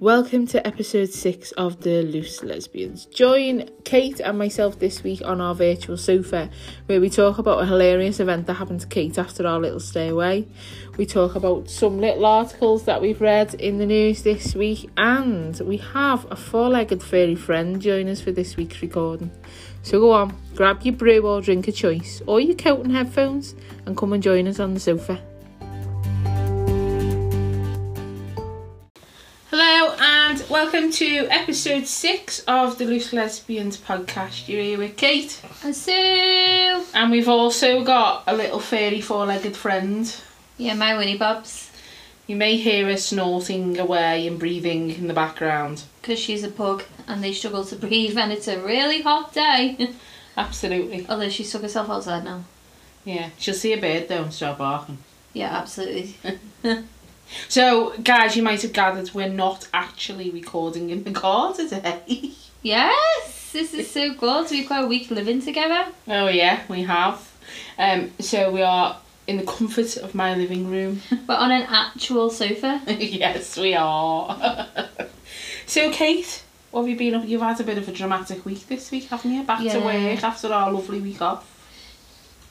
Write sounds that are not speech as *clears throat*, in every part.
Welcome to episode six of The Loose Lesbians. Join Kate and myself this week on our virtual sofa where we talk about a hilarious event that happened to Kate after our little stay away. We talk about some little articles that we've read in the news this week, and we have a four legged furry friend join us for this week's recording. So go on, grab your brew or drink of choice, or your coat and headphones, and come and join us on the sofa. And welcome to episode six of the Loose Lesbians podcast. You're here with Kate, And so, and we've also got a little fairy four legged friend. yeah, my Winnie Bobs, You may hear her snorting away and breathing in the background. because she's a pug and they struggle to breathe, and it's a really hot day. *laughs* Absolutely. Although she's stuck herself outside now. Yeah, she'll see a bird though and start barking. Yeah, absolutely. *laughs* So, guys, you might have gathered we're not actually recording in the car today. *laughs* yes, this is so good. We've got a week living together. oh, yeah, we have. Um, so, we are in the comfort of my living room. *laughs* We're on an actual sofa. yes, we are. *laughs* so, Kate, what have you been up? You've had a bit of a dramatic week this week, haven't you? Back to work after our lovely week off.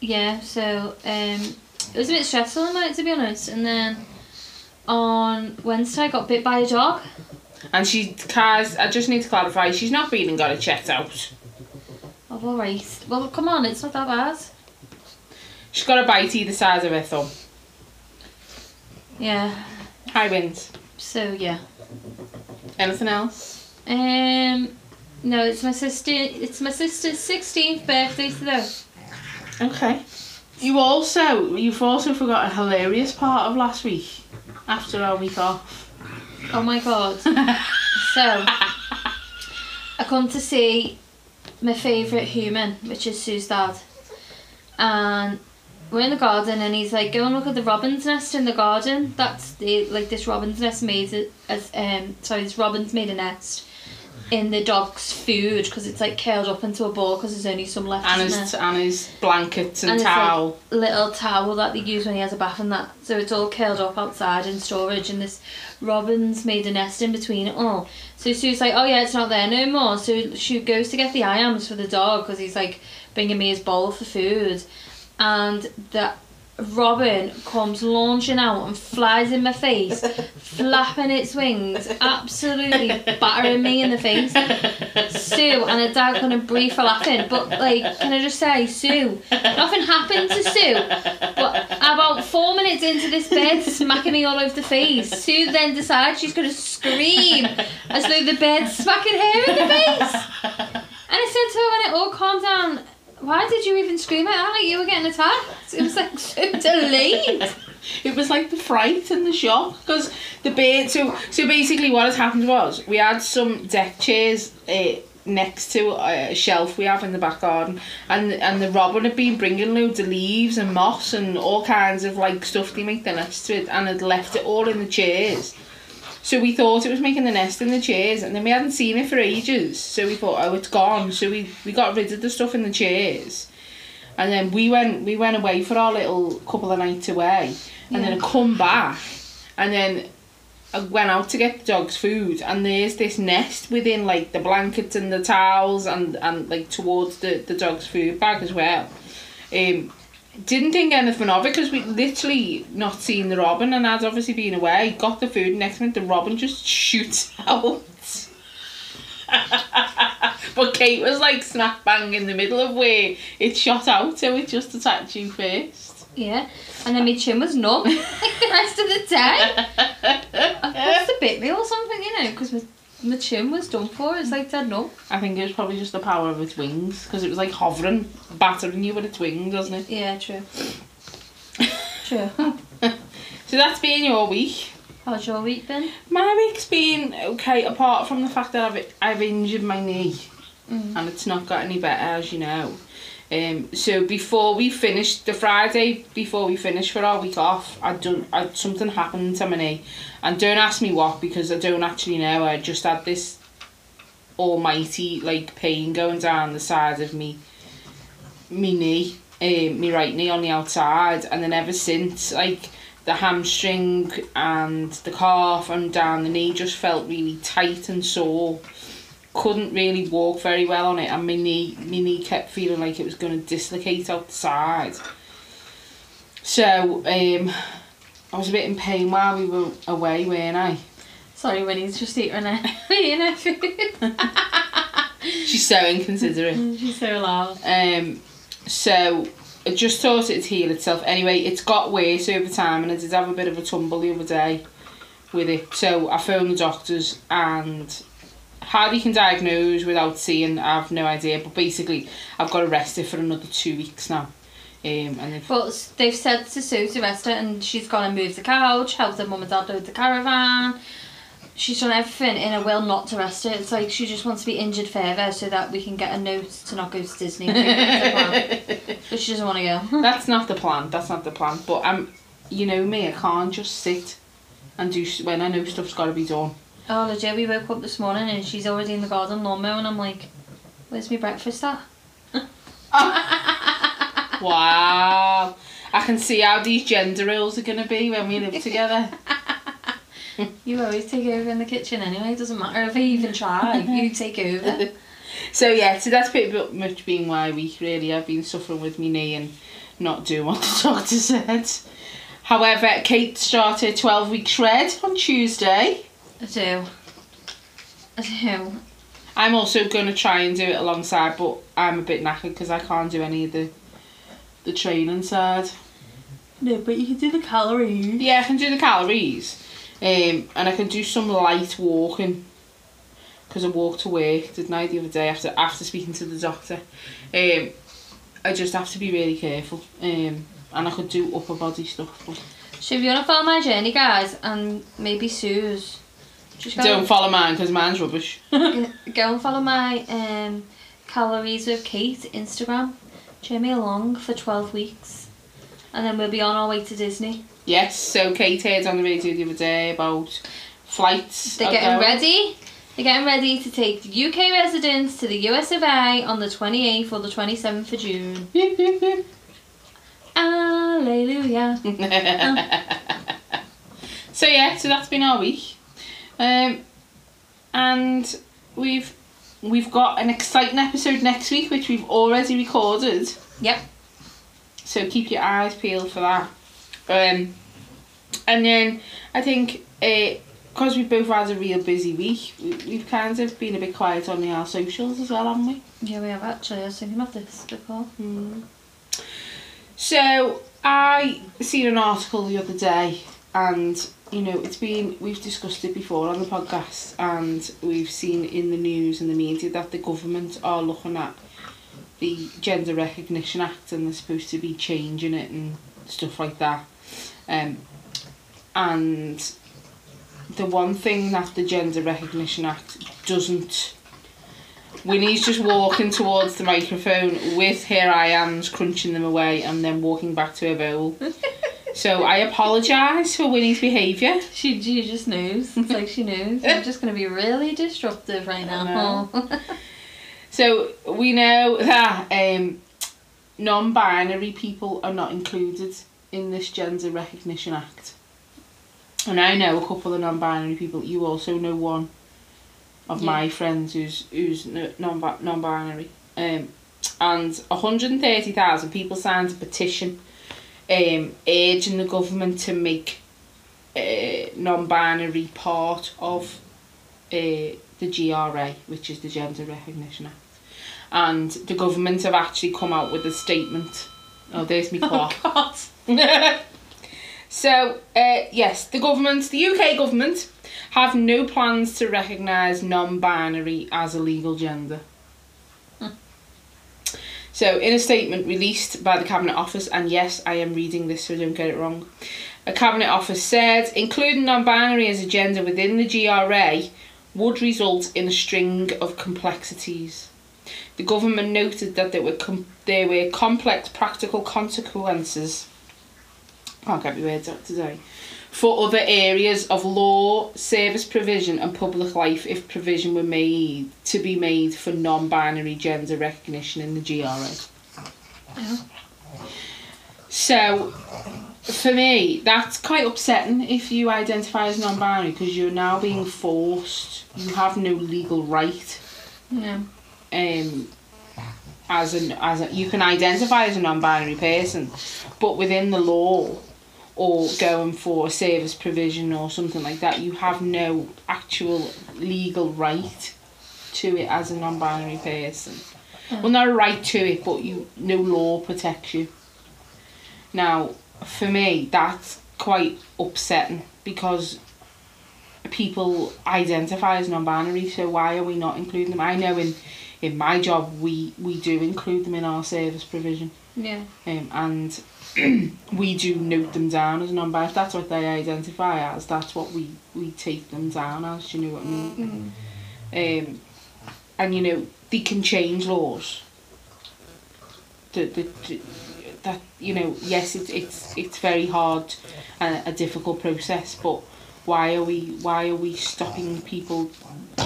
Yeah, so um, it was a bit stressful night to be honest. And then on Wednesday, got bit by a dog. And she, Kaz, I just need to clarify, she's not been and got it checked out. Oh, alright. Well, come on, it's not that bad. She's got a bite either side of her thumb. Yeah. High winds. So yeah. Anything else? Um, no, it's my sister. It's my sister's sixteenth birthday today. Okay. You also, you've also forgot a hilarious part of last week after our week off. Oh my god! *laughs* so, I come to see my favourite human, which is Sue's dad, and we're in the garden, and he's like, "Go and look at the robin's nest in the garden. That's the like this robin's nest made it as um sorry, this robin's made a nest." In the dog's food because it's like curled up into a ball because there's only some left. And his, there? and his blankets and, And it's like- towel. little towel that they use when he has a bath and that. So it's all curled up outside in storage and this robin's made a nest in between it all. So Sue's like, oh yeah, it's not there no more. So she goes to get the iams for the dog because he's like bringing me his bowl for food. And the robin comes launching out and flies in my face, *laughs* flapping its wings, absolutely battering me in the face. Sue and her dad couldn't breathe for laughing. But like, can I just say, Sue, nothing happened to Sue. But about four minutes into this bed smacking me all over the face, Sue then decides she's gonna scream as though the bed's smacking her in the face. And I said to her when it all calmed down, why did you even scream at like you were getting attacked? It was like *laughs* so delayed. It was like the fright and the shock because the bed. So so basically, what has happened was we had some deck chairs uh, next to a shelf we have in the back garden, and and the robin had been bringing loads of leaves and moss and all kinds of like stuff they make the nest with, and had left it all in the chairs. So we thought it was making the nest in the chairs, and then we hadn't seen it for ages. So we thought, oh, it's gone. So we, we got rid of the stuff in the chairs, and then we went we went away for our little couple of nights away, and then I come back, and then I went out to get the dog's food, and there's this nest within like the blankets and the towels, and and like towards the the dog's food bag as well. Um, didn't think anything of it because we literally not seen the robin and I'd obviously been away. Got the food next minute, the robin just *laughs* shoots out. *laughs* but Kate was like snap bang in the middle of where it shot out, so it just attacked you first. Yeah. And then my chin was numb like *laughs* the rest of the day. I must have bit me or something, you know, because my, my chin was done for. It's like dead numb. I think it was probably just the power of its wings because it was like hovering, battering you with its wings, wasn't it? Yeah, true. *laughs* True. So that's been your week. How's your week been? My week's been okay, apart from the fact that I've I've injured my knee Mm. and it's not got any better, as you know. Um, so before we finished the Friday before we finished for our week off, I done I something happened to knee, and don't ask me what because I don't actually know. I just had this almighty like pain going down the side of me, me knee, um, me right knee on the outside, and then ever since like the hamstring and the calf and down the knee just felt really tight and sore. Couldn't really walk very well on it, and my knee, my knee kept feeling like it was going to dislocate out the side. So, um, I was a bit in pain while we were away, weren't I? Sorry, Winnie's just eating her, *laughs* eating her food. She's so inconsiderate. She's so loud. Um, so I just thought it'd heal itself. Anyway, it's got worse over time, and I did have a bit of a tumble the other day with it. So I phoned the doctors, and how they can diagnose without seeing, I have no idea. But basically, I've got arrested for another two weeks now. Um, and they've, But they've said to Sue to rest her and she's gone and moved the couch, helped her mum and dad load the caravan. She's done everything in her will not to rest her. It's like she just wants to be injured further so that we can get a note to not go to Disney. I think that's the plan. *laughs* but she doesn't want to go. *laughs* that's not the plan. That's not the plan. But I'm, you know me, I can't just sit and do when I know stuff's got to be done. Oh, legit, we woke up this morning and she's already in the garden lawnmower and I'm like, where's my breakfast at? *laughs* Wow. I can see how these gender roles are going to be when we live together. *laughs* You always take over in the kitchen anyway. It doesn't matter if I even try. You *laughs* take over. So yeah, so that's pretty much been my week really. I've been suffering with my knee and not doing what the doctor said. However, Kate started 12 week shred on Tuesday. I do. I do. I'm also going to try and do it alongside, but I'm a bit knackered because I can't do any of the the training side. No, but you can do the calories. Yeah, I can do the calories, um, and I can do some light walking. Because I walked to work, didn't I, the other day after after speaking to the doctor. Um, I just have to be really careful, um, and I could do upper body stuff. But So if you want to follow my journey, guys, and maybe Sue's, just go, don't follow mine because mine's rubbish. *laughs* go and follow my um, calories with Kate Instagram. Cheer me along for 12 weeks. And then we'll be on our way to Disney. yes, so Kate heard on the radio the other day about flights. They're getting going. ready. They're getting ready to take UK residents to the US of A on the 28th or the 27th of June. *laughs* Alleluia. *laughs* so yeah, so that's been our week, um, and we've we've got an exciting episode next week, which we've already recorded. Yep. So keep your eyes peeled for that. Um, and then I think it because we've both had a real busy week, we, we've kind of been a bit quiet on our socials as well, haven't we? Yeah, we have actually. I was thinking about this before. So I seen an article the other day, and you know it's been we've discussed it before on the podcast, and we've seen in the news and the media that the government are looking at the Gender Recognition Act, and they're supposed to be changing it and stuff like that. Um, and the one thing that the Gender Recognition Act doesn't Winnie's just walking towards the microphone with her Iams crunching them away and then walking back to her bowl. *laughs* so I apologise for Winnie's behaviour. She, she just knows. It's like she knows. *laughs* I'm just going to be really disruptive right now. *laughs* So we know that um, non-binary people are not included in this Gender Recognition Act. And I know a couple of non-binary people. You also know one of Yeah. my friends who's who's non non-binary. Um, and 130,000 people signed a petition um, urging the government to make uh, non-binary part of uh, the GRA, which is the Gender Recognition Act. And the government have actually come out with a statement. Oh, there's me *laughs* clock. God. *laughs* so, uh, yes, the government, the UK government, have no plans to recognise non binary as a legal gender. So, in a statement released by the Cabinet Office, and yes, I am reading this so I don't get it wrong, a Cabinet Office said including non binary as a gender within the GRA would result in a string of complexities. The government noted that there were com- there were complex practical consequences. Can't get my words out today. For other areas of law, service provision, and public life, if provision were made to be made for non-binary gender recognition in the GRA. So, for me, that's quite upsetting if you identify as non-binary because you're now being forced. You have no legal right. Yeah. Um, as an as a, you can identify as a non-binary person, but within the law, or going for a service provision or something like that, you have no actual legal right to it as a non-binary person. Well, not a right to it, but you no law protects you. Now, for me, that's quite upsetting because people identify as non-binary. So why are we not including them? I know in in my job we we do include them in our service provision, Yeah. um, and *clears throat* we do note them down as non-binary. If that's what they identify as, that's what we we take them down as. Do you know what I mean? Um, and you know they can change laws. The, the, the, that you know yes it's it's it's very hard and a difficult process but why are we why are we stopping people *laughs*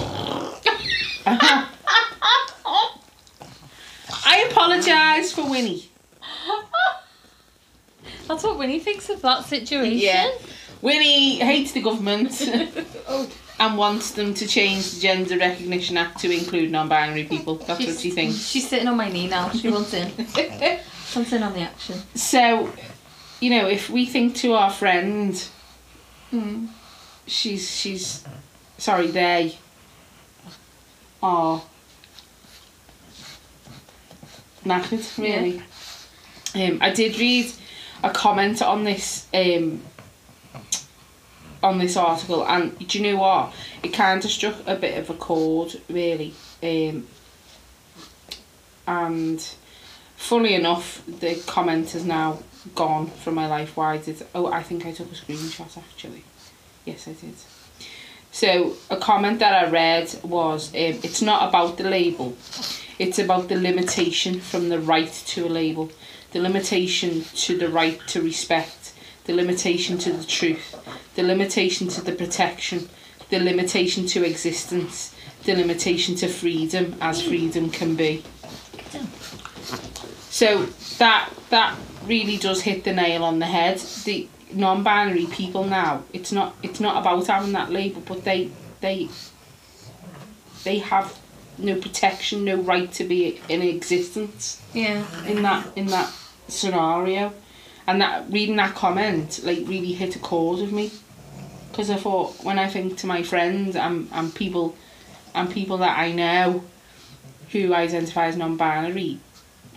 I apologise for Winnie *laughs* That's what Winnie thinks of that situation. Yeah. Winnie hates the government *laughs* and wants them to change the Gender Recognition Act to include non-binary people that's what she thinks She's sitting on my knee now. She wants in. wants in on the action. So, you know, if we think to our friend, Mm. she's she's sorry, they are knackered, really. Um, I did read a comment on this um on this article, and do you know what? It kind of struck a bit of a chord, really. Um, and funny enough, the comment has now gone from my life. Why did? Oh, I think I took a screenshot actually. Yes, I did. So a comment that I read was, um, "It's not about the label; it's about the limitation from the right to a label, the limitation to the right to respect, the limitation to the truth, the limitation to the protection, the limitation to existence, the limitation to freedom as freedom can be." So that that really does hit the nail on the head. The non-binary people now, it's not it's not about having that label, but they they they have no protection, no right to be in existence Yeah. in that in that scenario. And that reading that comment like really hit a chord with me. Because I thought when I think to my friends and, and people and people that I know who identify as non-binary,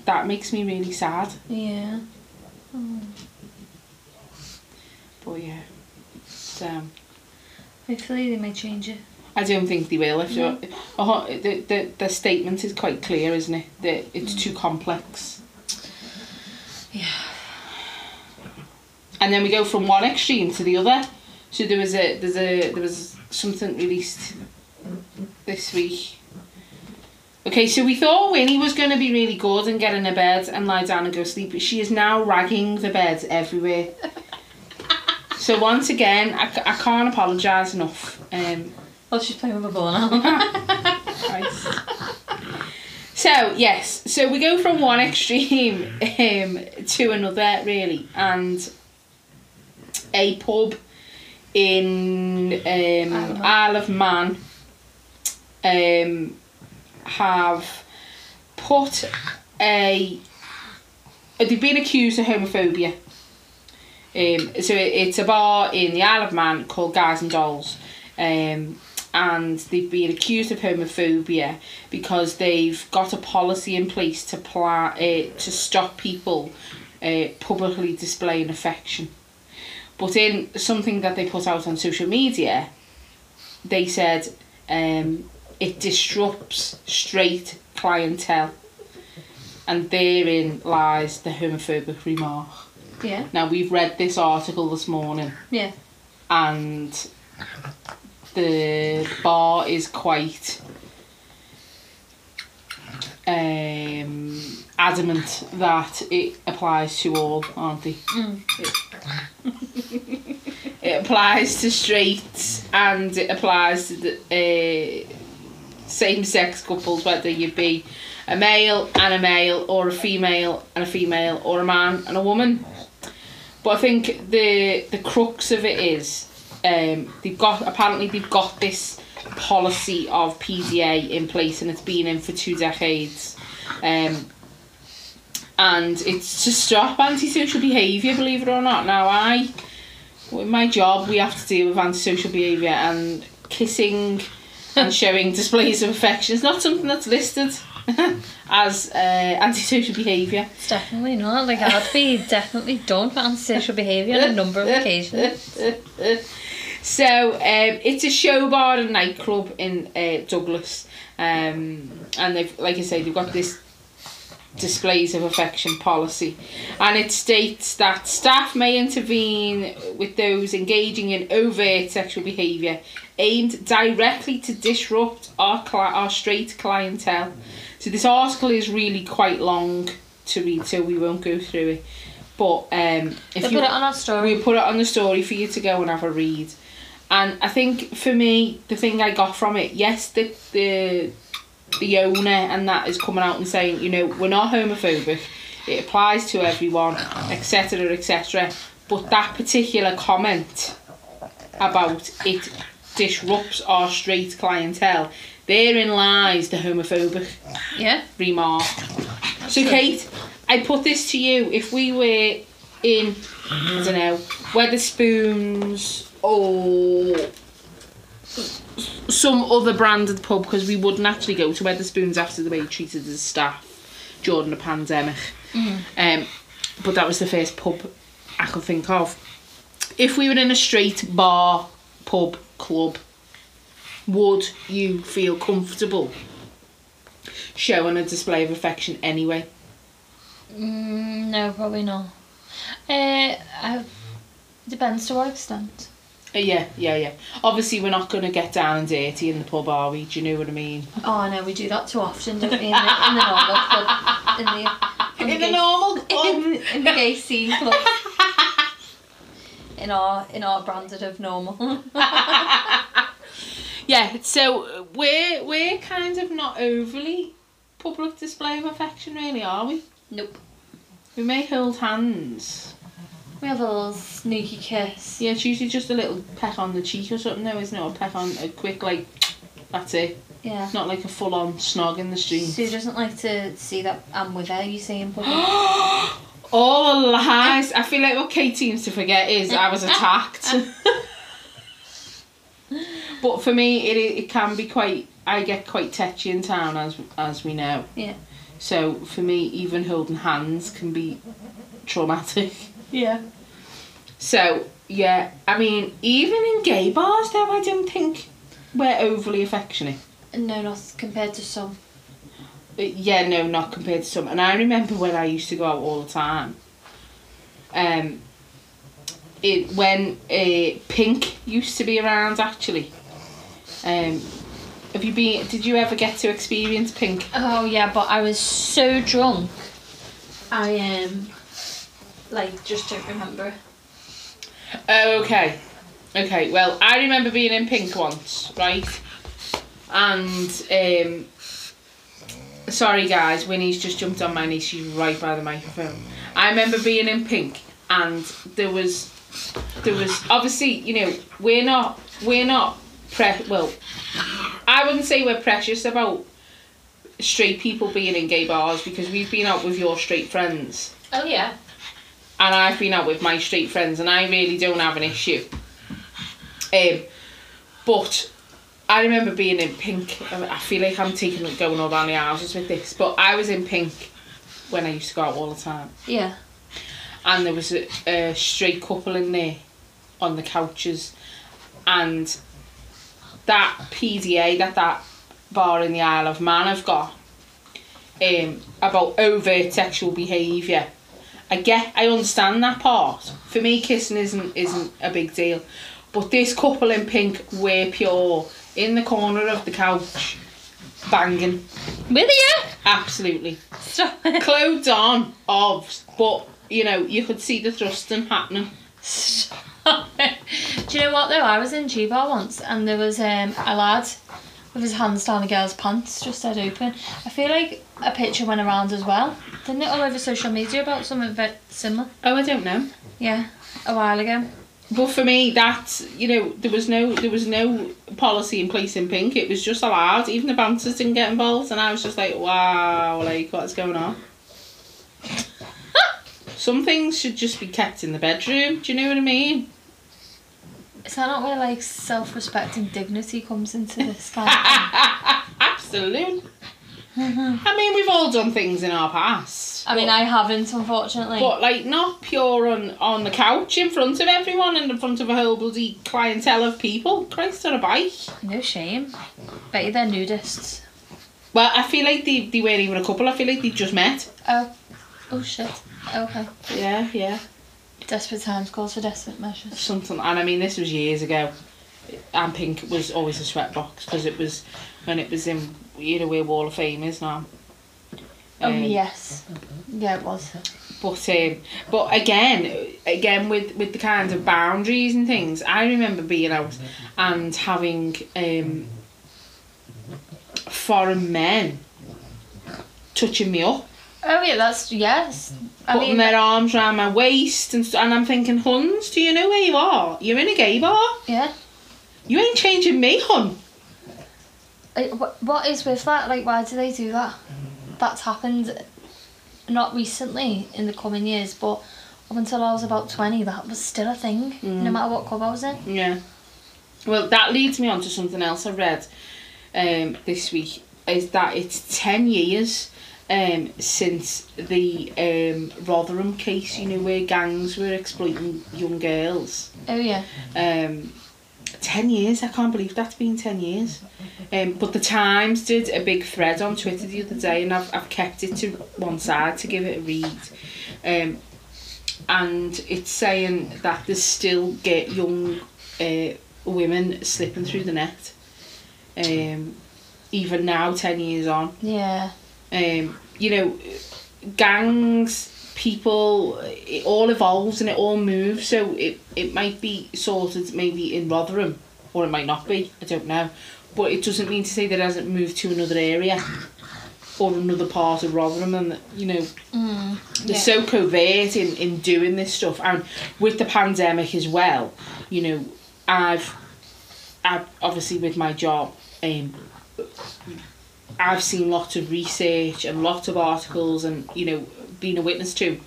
that makes me really sad. Yeah. But yeah, so Hopefully they may change it. I don't think they will. If No. uh, the, the the statement is quite clear, isn't it? That it's too complex. And then we go from one extreme to the other. So there was a there's a there was something released this week. Okay, so we thought Winnie was going to be really good and get in a bed and lie down and go sleep, but she is now ragging the bed everywhere. *laughs* so once again, I, I can't apologise enough. Um, Oh, she's playing with a ball now. *laughs* So yes, so we go from one extreme *laughs* um, to another really, and a pub in um, Isle of Man um, have put a they've been accused of homophobia. Um, so it, it's a bar in the Isle of Man called Guys and Dolls. Um, and they've been accused of homophobia because they've got a policy in place to pla- uh, to stop people uh, publicly displaying affection. But in something that they put out on social media, they said um, it disrupts straight clientele, and therein lies the homophobic remark. yeah. Now we've read this article this morning Yeah. and the bar is quite um, adamant that it applies to all, aren't they? It, it applies to straights and it applies to the uh, same-sex couples, whether you be a male and a male, or a female and a female, or a man and a woman. But I think the the crux of it is um, they've got apparently they've got this policy of PDA in place and it's been in for two decades. Um, and it's to stop antisocial behaviour, believe it or not. Now, I, with my job, we have to deal with antisocial behaviour and kissing and *laughs* showing displays of affection is not something that's listed *laughs* as uh, antisocial behaviour. It's definitely not. Like I'd be *laughs* definitely done for antisocial behaviour on a number of occasions. so um, it's a show bar and nightclub in uh, Douglas, um, and they've, like I say, they've got this displays of affection policy, and it states that staff may intervene with those engaging in overt sexual behaviour aimed directly to disrupt our cli- our straight clientele. So this article is really quite long to read, so we won't go through it. But um, if They you put it on our story. we put it on the story for you to go and have a read. And I think for me, the thing I got from it, yes, the the the owner and that is coming out and saying, you know, we're not homophobic. It applies to everyone, etc., etc. But that particular comment about it disrupts our straight clientele. Therein lies the homophobic Yeah. remark. So, Kate, I put this to you. If we were in, I don't know, Wetherspoons or some other brand branded pub, because we wouldn't actually go to Wetherspoons after the way we treated the staff during the pandemic. Um, but that was the first pub I could think of. If we were in a straight bar, pub, club, would you feel comfortable showing a display of affection anyway? Mm, no, probably not. Uh, depends to what extent. Uh, yeah, yeah, yeah. Obviously, we're not going to get down and dirty in the pub, are we? Do you know what I mean? Oh no, we do that too often, don't we? In the, in the normal club, in the in *laughs* In the the gay- normal in, in the gay scene club. In our in our branded of normal. *laughs* Yeah, so we're we're kind of not overly public display of affection, really, are we? nope. We may hold hands. We have a little sneaky kiss. Yeah, it's usually just a little peck on the cheek or something, though, isn't it? Or peck on a quick like. That's it. Yeah. It's not like a full on snog in the street. Sue doesn't like to see that I'm with her. You see in public. *gasps* All lies. I feel like what Kate seems to forget is I was attacked. *laughs* but for me, it it can be quite. I get quite touchy in town, as as we know. Yeah. So for me, even holding hands can be traumatic. Yeah. So yeah, I mean, even in gay bars, though, I don't think we're overly affectionate. No, not compared to some. Uh, Yeah, no, not compared to some. And I remember when I used to go out all the time. Um, it when uh, Pink used to be around actually. Um, have you been? Did you ever get to experience Pink? Oh yeah, but I was so drunk. I um, like just don't remember. Okay. Okay, well, I remember being in Pink once, right? And, um, sorry guys, Winnie's just jumped on my knee, she's right by the microphone. I remember being in Pink and there was, there was, obviously, you know, we're not, we're not, pre- well, I wouldn't say we're precious about straight people being in gay bars because we've been out with your straight friends Oh yeah. And I've been out with my straight friends, and I really don't have an issue. Um, but I remember being in pink. I feel like I'm taking going all around the houses with this, but I was in pink when I used to go out all the time, Yeah. and there was a, a straight couple in there on the couches, and that PDA that that bar in the Isle of Man have got um, about overt sexual behaviour. I get, I understand that part. For me, kissing isn't isn't a big deal, but this couple in pink were pure in the corner of the couch, banging, With you? absolutely Stop it. clothes on, obs, but you know you could see the thrusting happening. Stop it. Do you know what though? I was in bar once and there was um, a lad with his hands down the girl's pants just dead open. I feel like a picture went around as well. Didn't it all over social media about something bit similar? Oh, I don't know. Yeah. a while ago. But for me, that you know there was no there was no policy in place in pink. It was just allowed. Even the bouncers didn't get involved, and I was just like, wow, like what's going on? *laughs* Some things should just be kept in the bedroom. Do you know what I mean? Is that not where like self-respect and dignity comes into this *laughs* kind of thing? Absolute. I mean, we've all done things in our past. I mean, I haven't, unfortunately. But like not pure on on the couch in front of everyone and in front of a whole bloody clientele of people. Christ on a bike. No shame. Bet you they're nudists. Well, I feel like they, they weren't even a couple. I feel like they just met. Oh. Oh shit. Okay. Yeah, yeah. Desperate times calls for desperate measures. Something. And I mean, this was years ago. And Pink was always a sweatbox because it was when it was in you know where Wall of Fame is now. Oh Um, yes. Yeah, it was. But um, but again, again with with the kind of boundaries and things, I remember being out and having um, foreign men touching me up, Oh yeah, that's yes. I putting mean, their arms around my waist, and st- and I'm thinking, Huns, do you know where you are? You're in a gay bar. yeah. You ain't changing me, hun. Wh- What is with that? Like, why do they do that? That's happened not recently in the coming years, but up until I was about 20, that was still a thing, no matter what club I was in. Yeah. Well, that leads me on to something else I read um, this week. Is that it's ten years um, since the um, Rotherham case, you know, where gangs were exploiting young girls. Oh, yeah. Um, ten years, I can't believe that's been ten years. Um, but the Times did a big thread on Twitter the other day, and I've, I've kept it to one side to give it a read. Um, and it's saying that there's still get young uh, women slipping through the net. Um, even now, ten years on Yeah. Um, you know, gangs, people, it all evolves and it all moves. So it, it might be sorted maybe in Rotherham, or it might not be. I don't know. But it doesn't mean to say that it hasn't moved to another area or another part of Rotherham, and you know Mm. they're so covert in, in doing this stuff and with the pandemic as well you know i've i've obviously with my job um i've seen lots of research and lots of articles and you know been a witness to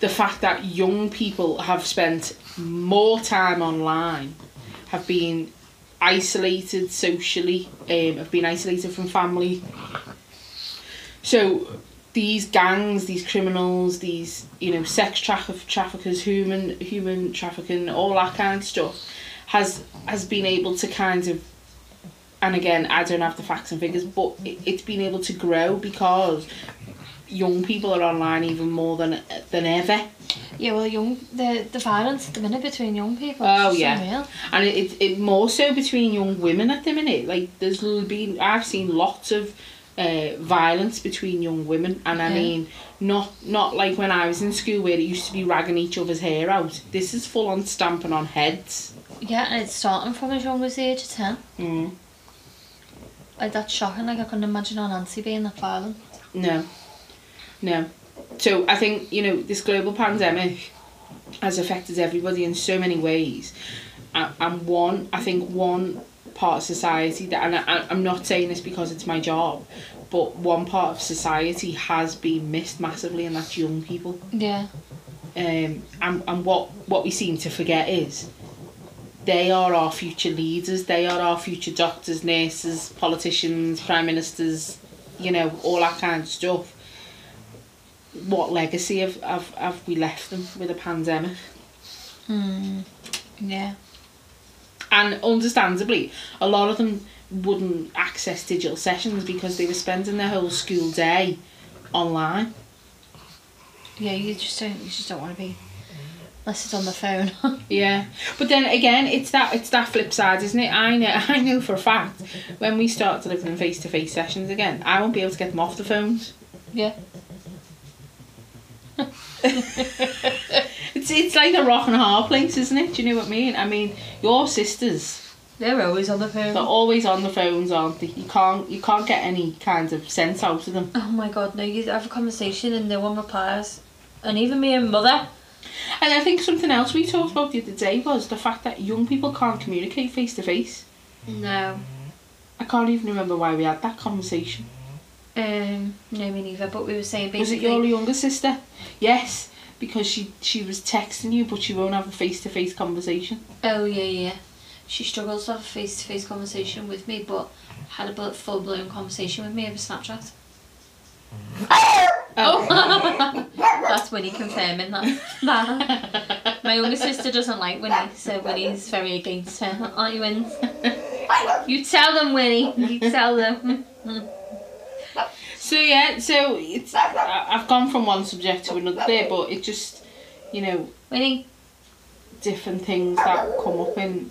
the fact that young people have spent more time online have been isolated socially um, have been isolated from family. So these gangs, these criminals, these you know sex traffic traffickers, human human trafficking, all that kind of stuff, has has been able to kind of, and again I don't have the facts and figures, but it, it's been able to grow because young people are online even more than than ever, Yeah, well, young the the violence at the minute between young people. Oh, yeah. unreal. and it, it, it more so between young women at the minute. Like there's been I've seen lots of uh, violence between young women, and I Yeah. mean not not like when I was in school where it used to be ragging each other's hair out. This is full on stamping on heads. Yeah, and it's starting from as young as the age of ten. Mm. Like that's shocking. Like I couldn't imagine our Nancy being that violent. No, no. So I think you know this global pandemic has affected everybody in so many ways, and one I think one part of society that and I, I'm not saying this because it's my job, but one part of society has been missed massively, and that's young people. Yeah. Um, and and what what we seem to forget is they are our future leaders. They are our future doctors, nurses, politicians, prime ministers. You know all that kind of stuff. What legacy have have, have we left them with a pandemic? Hmm. Yeah. And understandably, a lot of them wouldn't access digital sessions because they were spending their whole school day online. Yeah, you just don't. You just don't want to be. Unless it's on the phone. *laughs* Yeah, but then again, it's that it's that flip side, isn't it? I know, *laughs* I know for a fact when we start delivering face to face sessions again, I won't be able to get them off the phones. yeah. *laughs* It's it's like a rock and a hard place, isn't it? Do you know what I mean? I mean, your sisters, They're always on the phone. they're always on the phones, aren't they? You can't you can't get any kind of sense out of them. Oh my god, no, you have a conversation and no one replies. And even me and mother, And I think something else we talked about the other day was the fact that young people can't communicate face to face. No. I can't even remember why we had that conversation. Um, no, me neither. But we were saying Was it your younger sister? Yes, because she she was texting you, but she won't have a face to face conversation. Oh yeah, yeah. She struggles to have a face to face conversation with me, but had a full blown conversation with me over Snapchat. Oh. oh. *laughs* That's Winnie confirming that. that. My younger sister doesn't like Winnie, so Winnie's very against her. Aren't you, Wins? You tell them, Winnie. You tell them. *laughs* So yeah, so it's I- I've gone from one subject to another there, but it just you know Winnie. different things that come up in.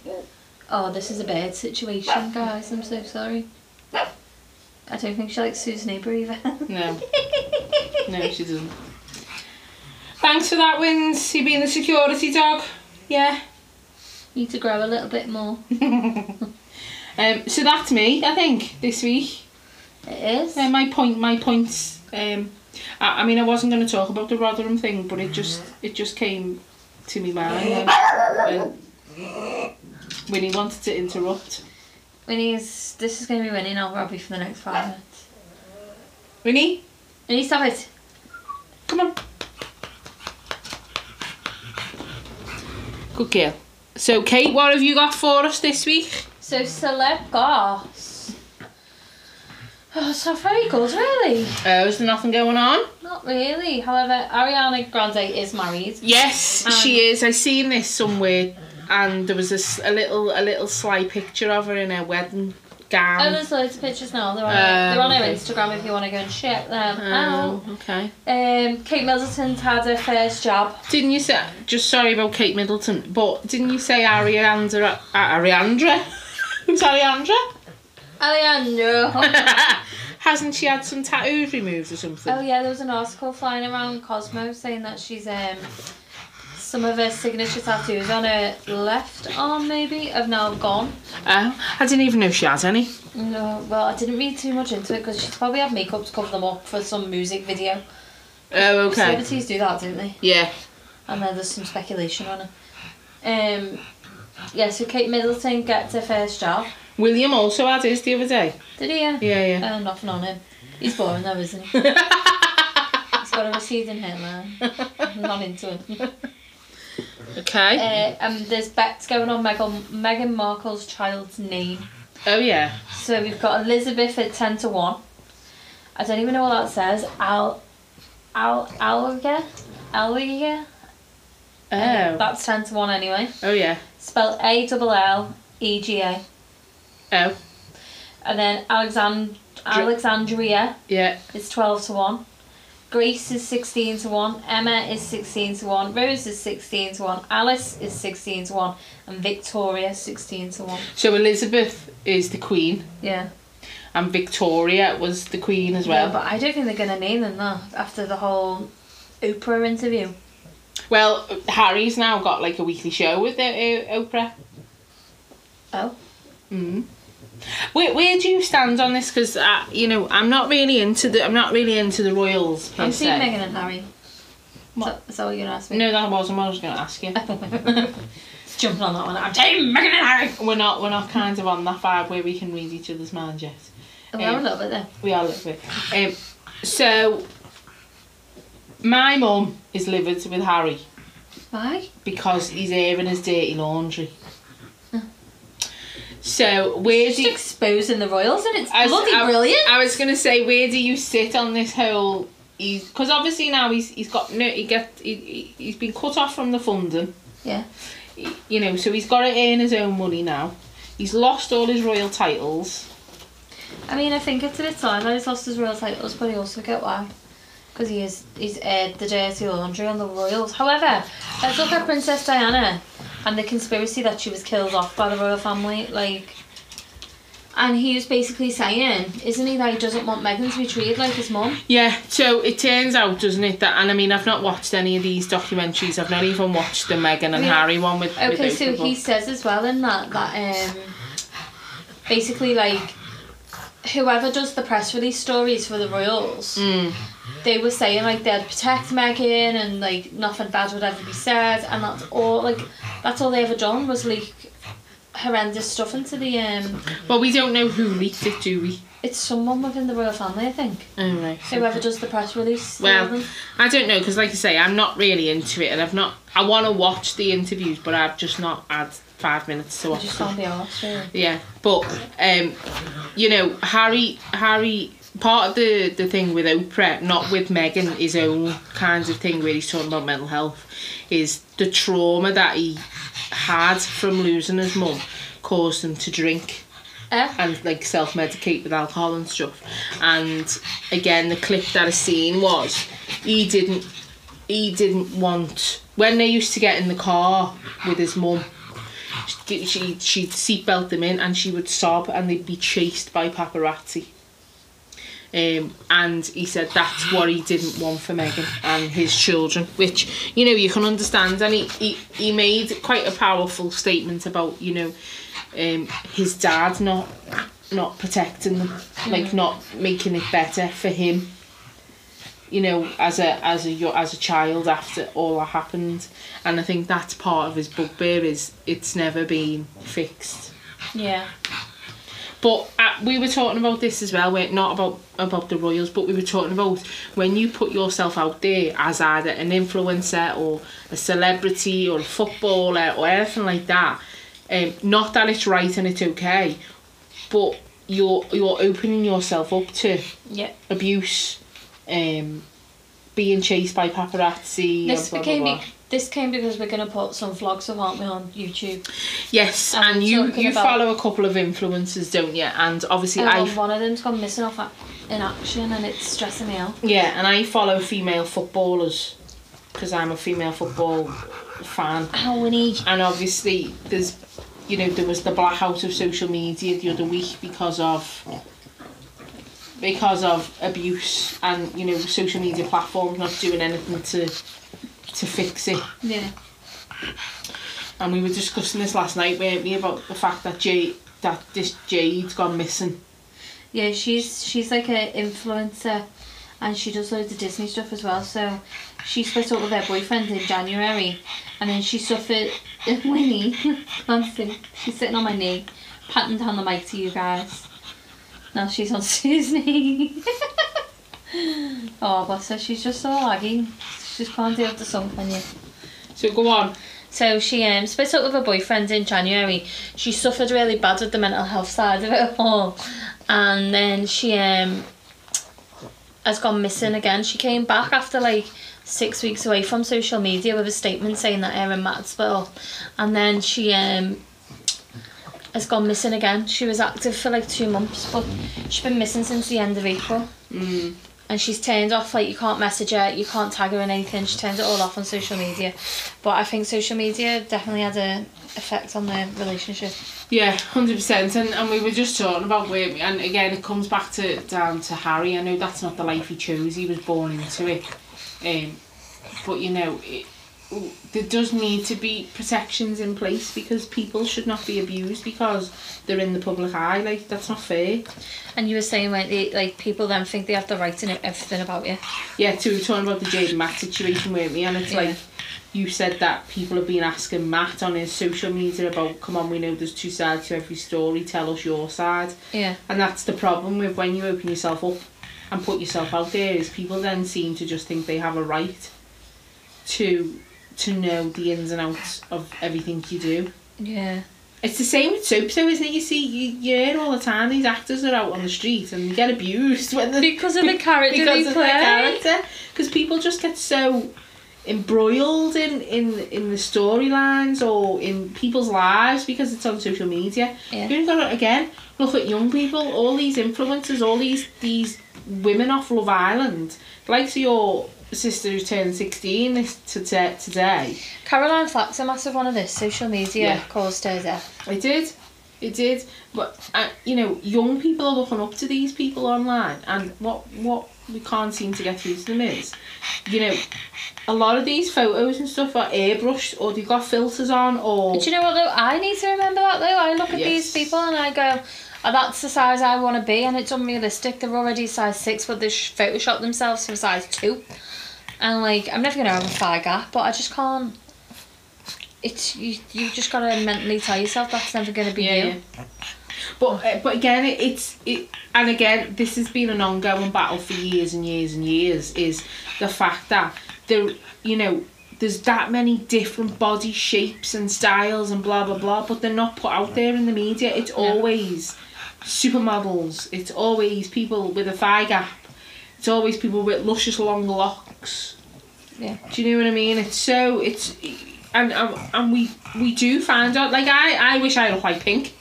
Oh, this is a bad situation, guys. I'm so sorry. I don't think she likes Sue's neighbour either. No, *laughs* no, she doesn't. Thanks for that, Wins. You being the security dog. Yeah. Need to grow a little bit more. *laughs* Um, so that's me, I think, this week. It is. Uh, my point, my points. Um, I, I mean, I wasn't going to talk about the Rotherham thing, but it just, it just came to me mind. And, *laughs* and Winnie wanted to interrupt. Winnie's. This is going to be Winnie now, Robbie, for the next five minutes. Winnie, Winnie, stop it. come on. Good girl. So, Kate, what have you got for us this week? So, celeb goss. Oh, it's not very good, really. Oh, is there nothing going on? Not really. However, Ariana Grande is married. Yes, Um, she is. I've seen this somewhere, and there was a, s- a little a little sly picture of her in her wedding gown. Oh, there's loads of pictures now. They're on, Um, they're on her okay. Instagram if you want to go and check them Oh, okay. Um, Kate Middleton's had her first job. Didn't you say? Just sorry about Kate Middleton, but didn't you say Ariandra? Uh, Ariandra? *laughs* Who's Ariandra? Alejandro. *laughs* Hasn't she had some tattoos removed or something? oh yeah, there was an article flying around Cosmo saying that she's um some of her signature tattoos on her left arm maybe have now gone. Oh, I didn't even know she has any. No, well I didn't read too much into it because she's probably had makeup to cover them up for some music video. Oh, okay. Celebrities do that, don't they? Yeah. And then there's some speculation on it. Um, yeah, so Kate Middleton gets her first job. William also had his the other day. Did he? Yeah. Yeah, yeah. Uh, nothing on him. He's boring though, isn't he? *laughs* He's got a receding hairline. I'm not into him. *laughs* Okay. Uh, and there's bets going on Meghan, Meghan Markle's child's name. oh yeah. So we've got Elizabeth at 10 to 1. I don't even know what that says. Al. Al. Alga? Alga? Oh. That's 10 to 1 anyway. Oh yeah. Spelled A double L E G A. Oh And then Alexand- Alexandria yeah. It's 12 to 1. Grace is 16 to 1. Emma is 16 to 1. Rose is 16 to 1. Alice is 16 to 1. And Victoria 16 to 1. So Elizabeth is the queen, Yeah. and Victoria was the queen as well. Yeah, but I don't think they're going to name them that after the whole Oprah interview. Well, Harry's now got like a weekly show with uh, Oprah. Oh. Mm. Where, where do you stand on this? Because uh, you know, I'm not really into the I'm not really into the royals per I'm se. seeing Meghan and Harry. What? That what you're to ask me? No, that wasn't what I was going to ask you. *laughs* Jumping on that one. I'm taking Meghan and Harry. we're not we're not kind of on that vibe where we can read each other's minds yet. We are a little bit there. We are a little bit. Um, so, my mum is livid with Harry Why? because he's airing his dirty laundry. So where Just do you, exposing the royals and it's I was- bloody I- brilliant. I was gonna say, where do you sit on this whole? He's because obviously now he's he's got no he get he, he- he's been cut off from the funding. Yeah. He- You know, so he's got to earn his own money now. He's lost all his royal titles. I mean, I think it's a bit sad that he's lost his royal titles, but I also get why. Because he is, he's aired the dirty laundry on the royals. However, let's look at Princess Diana and the conspiracy that she was killed off by the royal family. Like, and he was basically saying, isn't he, that he doesn't want Meghan to be treated like his mum? Yeah, so it turns out, doesn't it, that and I mean I've not watched any of these documentaries. I've not even watched the Meghan and Yeah. Harry one with. with Okay, so he says as well in that that um basically like whoever does the press release stories for the royals, Mm. They were saying like they'd protect Meghan and like nothing bad would ever be said, and that's all like that's all they ever done was leak horrendous stuff into the um. Well, we don't know who leaked it, do we? It's someone within the royal family, I think. Oh, right. Whoever does the press release. Well. I don't know because, like I say, I'm not really into it, and I've not. I want to watch the interviews, but I've just not had five minutes to watch just can't be arsed, really. Yeah, but um, you know, Harry, Harry, part of the the thing with Oprah, not with Meghan, his own kinds of thing where he's talking about mental health, is the trauma that he had from losing his mum caused him to drink Eh? and like self medicate with alcohol and stuff. And again, the clip that I seen was he didn't he didn't want when they used to get in the car with his mum. She, she she'd seatbelt them in and she would sob and they'd be chased by paparazzi. Um, and he said that's what he didn't want for Meghan and his children, which you know you can understand. And he, he, he made quite a powerful statement about you know um, his dad not not protecting them, like not making it better for him. You know, as a as a as a child after all that happened, and I think that's part of his bugbear is it's never been fixed. Yeah. But uh, we were talking about this as well. We're not about about the royals, but we were talking about when you put yourself out there as either an influencer or a celebrity or a footballer or anything like that. Um, not that it's right and it's okay, but you're you're opening yourself up to Yeah. abuse, um, being chased by paparazzi. This blah, blah, blah. This came because we're gonna put some vlogs of aren't we on YouTube. yes, I'm and you you about- follow a couple of influencers, don't you? And obviously, And I one of them's gone missing off in action and it's stressing me out. Yeah, and I follow female footballers because I'm a female football fan. How Winnie. And obviously, there's, you know, there was the blackout of social media the other week because of because of abuse and you know social media platforms not doing anything to to fix it. Yeah. And we were discussing this last night, weren't we, about the fact that Jade that this Jade's gone missing. Yeah, she's she's like an influencer and she does loads of Disney stuff as well. So she split up with her boyfriend in January and then she suffered *laughs* Winnie. Honestly, *laughs* she's sitting on my knee, patting down the mic to you guys. Now she's on *laughs* Sue's knee. oh, bless her, she's just so laggy. She just can't deal with the sun, can you? So go on. So she um, split up with her boyfriend in January. She suffered really bad with the mental health side of it all. And then she um, has gone missing again. She came back after like six weeks away from social media with a statement saying that her and Matt split up. And then she um, has gone missing again. She was active for like two months, but she's been missing since the end of April. Mm. And she's turned off like you can't message her, you can't tag her in anything. She turns it all off on social media. But I think social media definitely had a effect on their relationship. Yeah, hundred percent. And and we were just talking about where, and again, it comes back to down to Harry. I know that's not the life he chose. He was born into it. Um, but you know, it, there does need to be protections in place because people should not be abused because they're in the public eye. Like that's not fair. And you were saying like they, like people then think they have the right to know everything about you. Yeah, too. We were talking about the Jade Matt situation, weren't we? And it's Yeah. like you said that people have been asking Matt on his social media about, come on, we know there's two sides to every story. Tell us your side. Yeah. And that's the problem with when you open yourself up and put yourself out there is people then seem to just think they have a right to to know the ins and outs of everything you do. Yeah. It's the same with soap though, isn't it? You see, you, you hear all the time these actors are out on the street and get abused when Because of the character because they of play. their character. Because people just get so embroiled in, in, in the storylines or in people's lives because it's on social media. Yeah. You've got to, again, look at young people, all these influencers, all these these women off Love Island, like so your sister who turned 16 this today, today. Caroline Flack's a massive one of this. Social media Yeah. caused her death. It did. It did. But, uh, you know, young people are looking up to these people online and what, what we can't seem to get through to them is, you know, a lot of these photos and stuff are airbrushed or they've got filters on or... Do you know what though? I need to remember that though. I look at these people and I go, oh, that's the size I want to be, and it's unrealistic. They're already size six, but they sh- Photoshop themselves for size two. And like, I'm never gonna have a thigh gap, but I just can't. It's you. You just gotta mentally tell yourself that's never gonna be Yeah, you. yeah. But uh, but again, it, it's it, and again, this has been an ongoing battle for years and years and years. Is the fact that there, you know, there's that many different body shapes and styles and blah blah blah, but they're not put out there in the media. It's always supermodels. It's always people with a thigh gap. It's always people with luscious long locks. Yeah. Do you know what I mean? It's so it's and and, and we we do find out like I I wish I looked like Pink.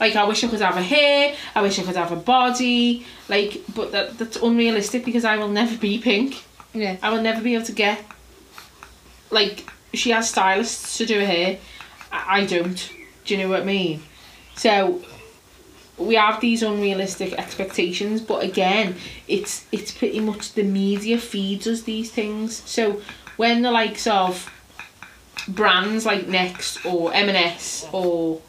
Like I wish I could have a hair. I wish I could have a body. Like, but that that's unrealistic because I will never be Pink. Yeah. I will never be able to get. Like she has stylists to do her hair. I, I don't. Do you know what I mean? So we have these unrealistic expectations, but again, it's it's pretty much the media feeds us these things. So when the likes of brands like Next or M&S or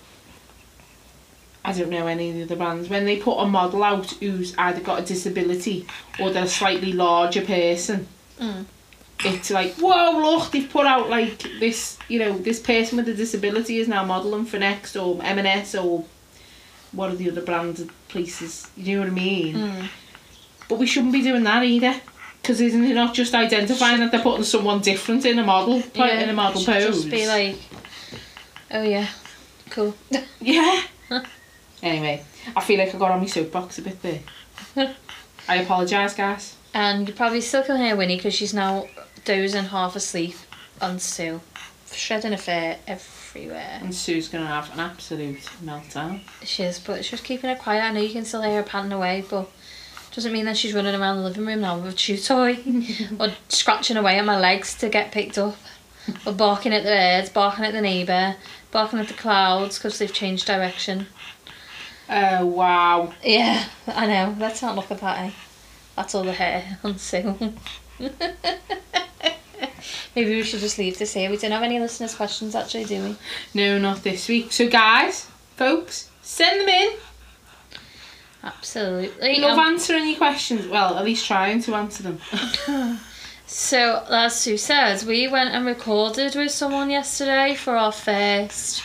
I don't know any of the other brands, when they put a model out who's either got a disability or they're a slightly larger person, Mm. it's like, whoa, look, they've put out like this, you know, this person with a disability is now modelling for Next or M&S or what are the other branded places, you know what I mean? Mm. But we shouldn't be doing that either. Because isn't it not just identifying that they're putting someone different in a model, Yeah, in a model should pose? Just be like, oh yeah, cool. *laughs* *laughs* Yeah. anyway, I feel like I got on my soapbox a bit there. *laughs* I apologise, guys. And you probably still can hear Winnie because she's now dozing half asleep on Sue, shredding a fur everywhere. And Sue's going to have an absolute meltdown. She is, but she's keeping it quiet. I know you can still hear her panting away, but doesn't mean that she's running around the living room now with a chew toy *laughs* or scratching away at my legs to get picked up, or barking at the birds, barking at the neighbour, barking at the clouds because they've changed direction. Oh, wow. Yeah, I know. Let's not look at that. Eh? That's all the hair on Sue. *laughs* Maybe we should just leave this here. We don't have any listeners' questions actually, do we? No, not this week. So, guys, folks, send them in. Absolutely. Love Um, answering your questions. Well, at least trying to answer them. *laughs* So, as Sue says, we went and recorded with someone yesterday for our first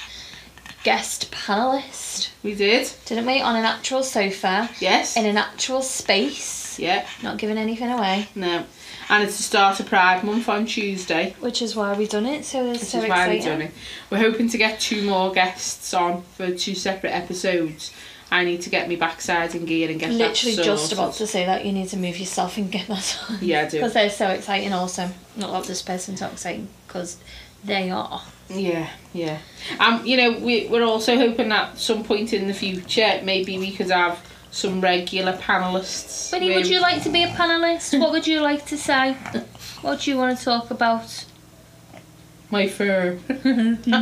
guest panelist, we did. didn't we? On an actual sofa, Yes. in an actual space, Yeah. not giving anything away, No. And it's the start of Pride Month on Tuesday. which is why we've done it. So it's so is why we're exciting. doing it. We're hoping to get two more guests on for two separate episodes. I need to get me backside in gear and get Literally that just about to say that you need to move yourself and get that on. Yeah, I do. Because they're so exciting, also. Not that this person's so exciting, because they are. Yeah, yeah. Um, you know, we we're also hoping that some point in the future, maybe we could have some regular panelists. Winnie, would you like to be a panelist? what would you like to say? What do you want to talk about? my fur. *laughs*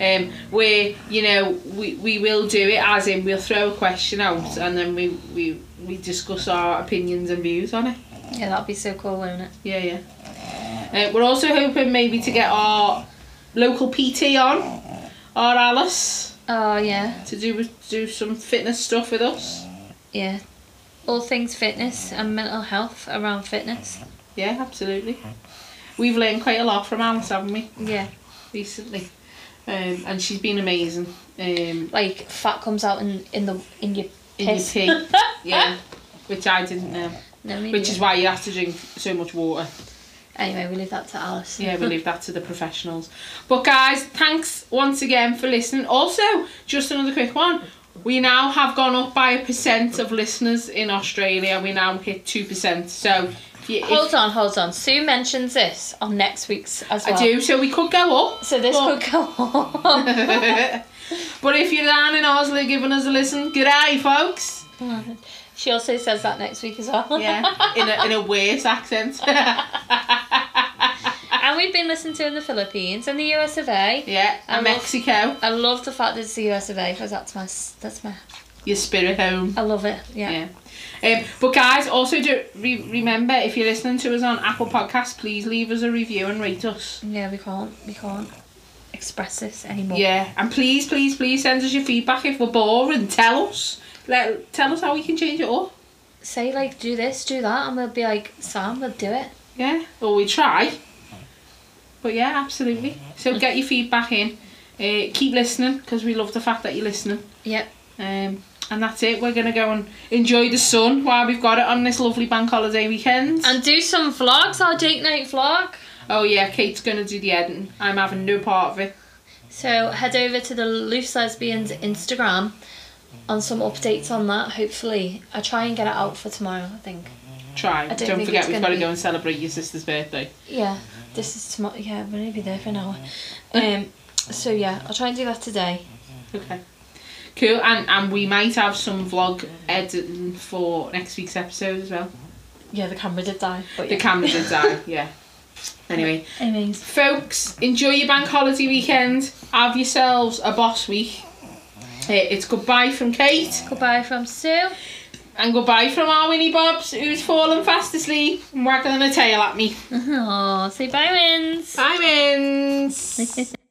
um, where you know we, we will do it as in we'll throw a question out and then we, we we discuss our opinions and views on it. Yeah, that'd be so cool, wouldn't it? Yeah, yeah. Uh, we're also hoping maybe to get our local PT on, our Alice, Oh, yeah. to do do some fitness stuff with us. Yeah. All things fitness and mental health around fitness. Yeah, absolutely. We've learned quite a lot from Alice, haven't we, Yeah. recently? Um, and she's been amazing. Um, Like fat comes out in, in the in your in your tea, *laughs* yeah, which I didn't know. No, Which neither. is why you have to drink so much water. Anyway, we leave that to Alice. Yeah, we leave that to the professionals. But guys, thanks once again for listening. Also, just another quick one. We now have gone up by a percent of listeners in Australia. We now hit two percent. So if you, if, Hold on, hold on. Sue mentions this on next week's as well. I do. So we could go up. So this but, could go on. *laughs* but if you're down in Oslo giving us a listen, g'day, folks. She also says that next week as well. Yeah, in a in a worse accent. *laughs* and we've been listening to in the Philippines and the US of A. yeah, I and love- Mexico, I love the fact that it's the US of A because that's my that's my your spirit home. I love it. Yeah. Yeah. Um, but guys, also do re- remember if you're listening to us on Apple Podcasts, please leave us a review and rate us. Yeah, we can't. We can't. express this anymore. Yeah, and please, please, please send us your feedback if we're boring. Tell us. Let tell us how we can change it up. Say like do this, do that, and we'll be like Sam, we'll do it. Yeah, or we try. But yeah, absolutely. So get your feedback in. Uh, keep listening because we love the fact that you're listening. Yep. Um, and that's it. We're gonna go and enjoy the sun while we've got it on this lovely bank holiday weekend. And do some vlogs, our date night vlog. oh yeah, Kate's gonna do the editing. I'm having no part of it. So head over to the Loose Lesbians Instagram on some updates on that. Hopefully, I try and get it out for tomorrow. I think. Try. don't Don't, think forget we've got to be- go and celebrate your sister's birthday. Yeah, this is tomorrow. Yeah, we're gonna be there for an hour. Um. So yeah, I'll try and do that today. Okay. Cool, and and we might have some vlog editing for next week's episode as well. Yeah, the camera did die, but The yeah. camera did die, *laughs* yeah. Anyway, Anyways, folks, enjoy your bank holiday weekend. Have yourselves a boss week. Uh, it's goodbye from Kate goodbye from Sue. and goodbye from our Winnie Bobs, who's fallen fast asleep and waggling her tail at me. *laughs* Oh, say bye, wins. Bye, Wins. *laughs*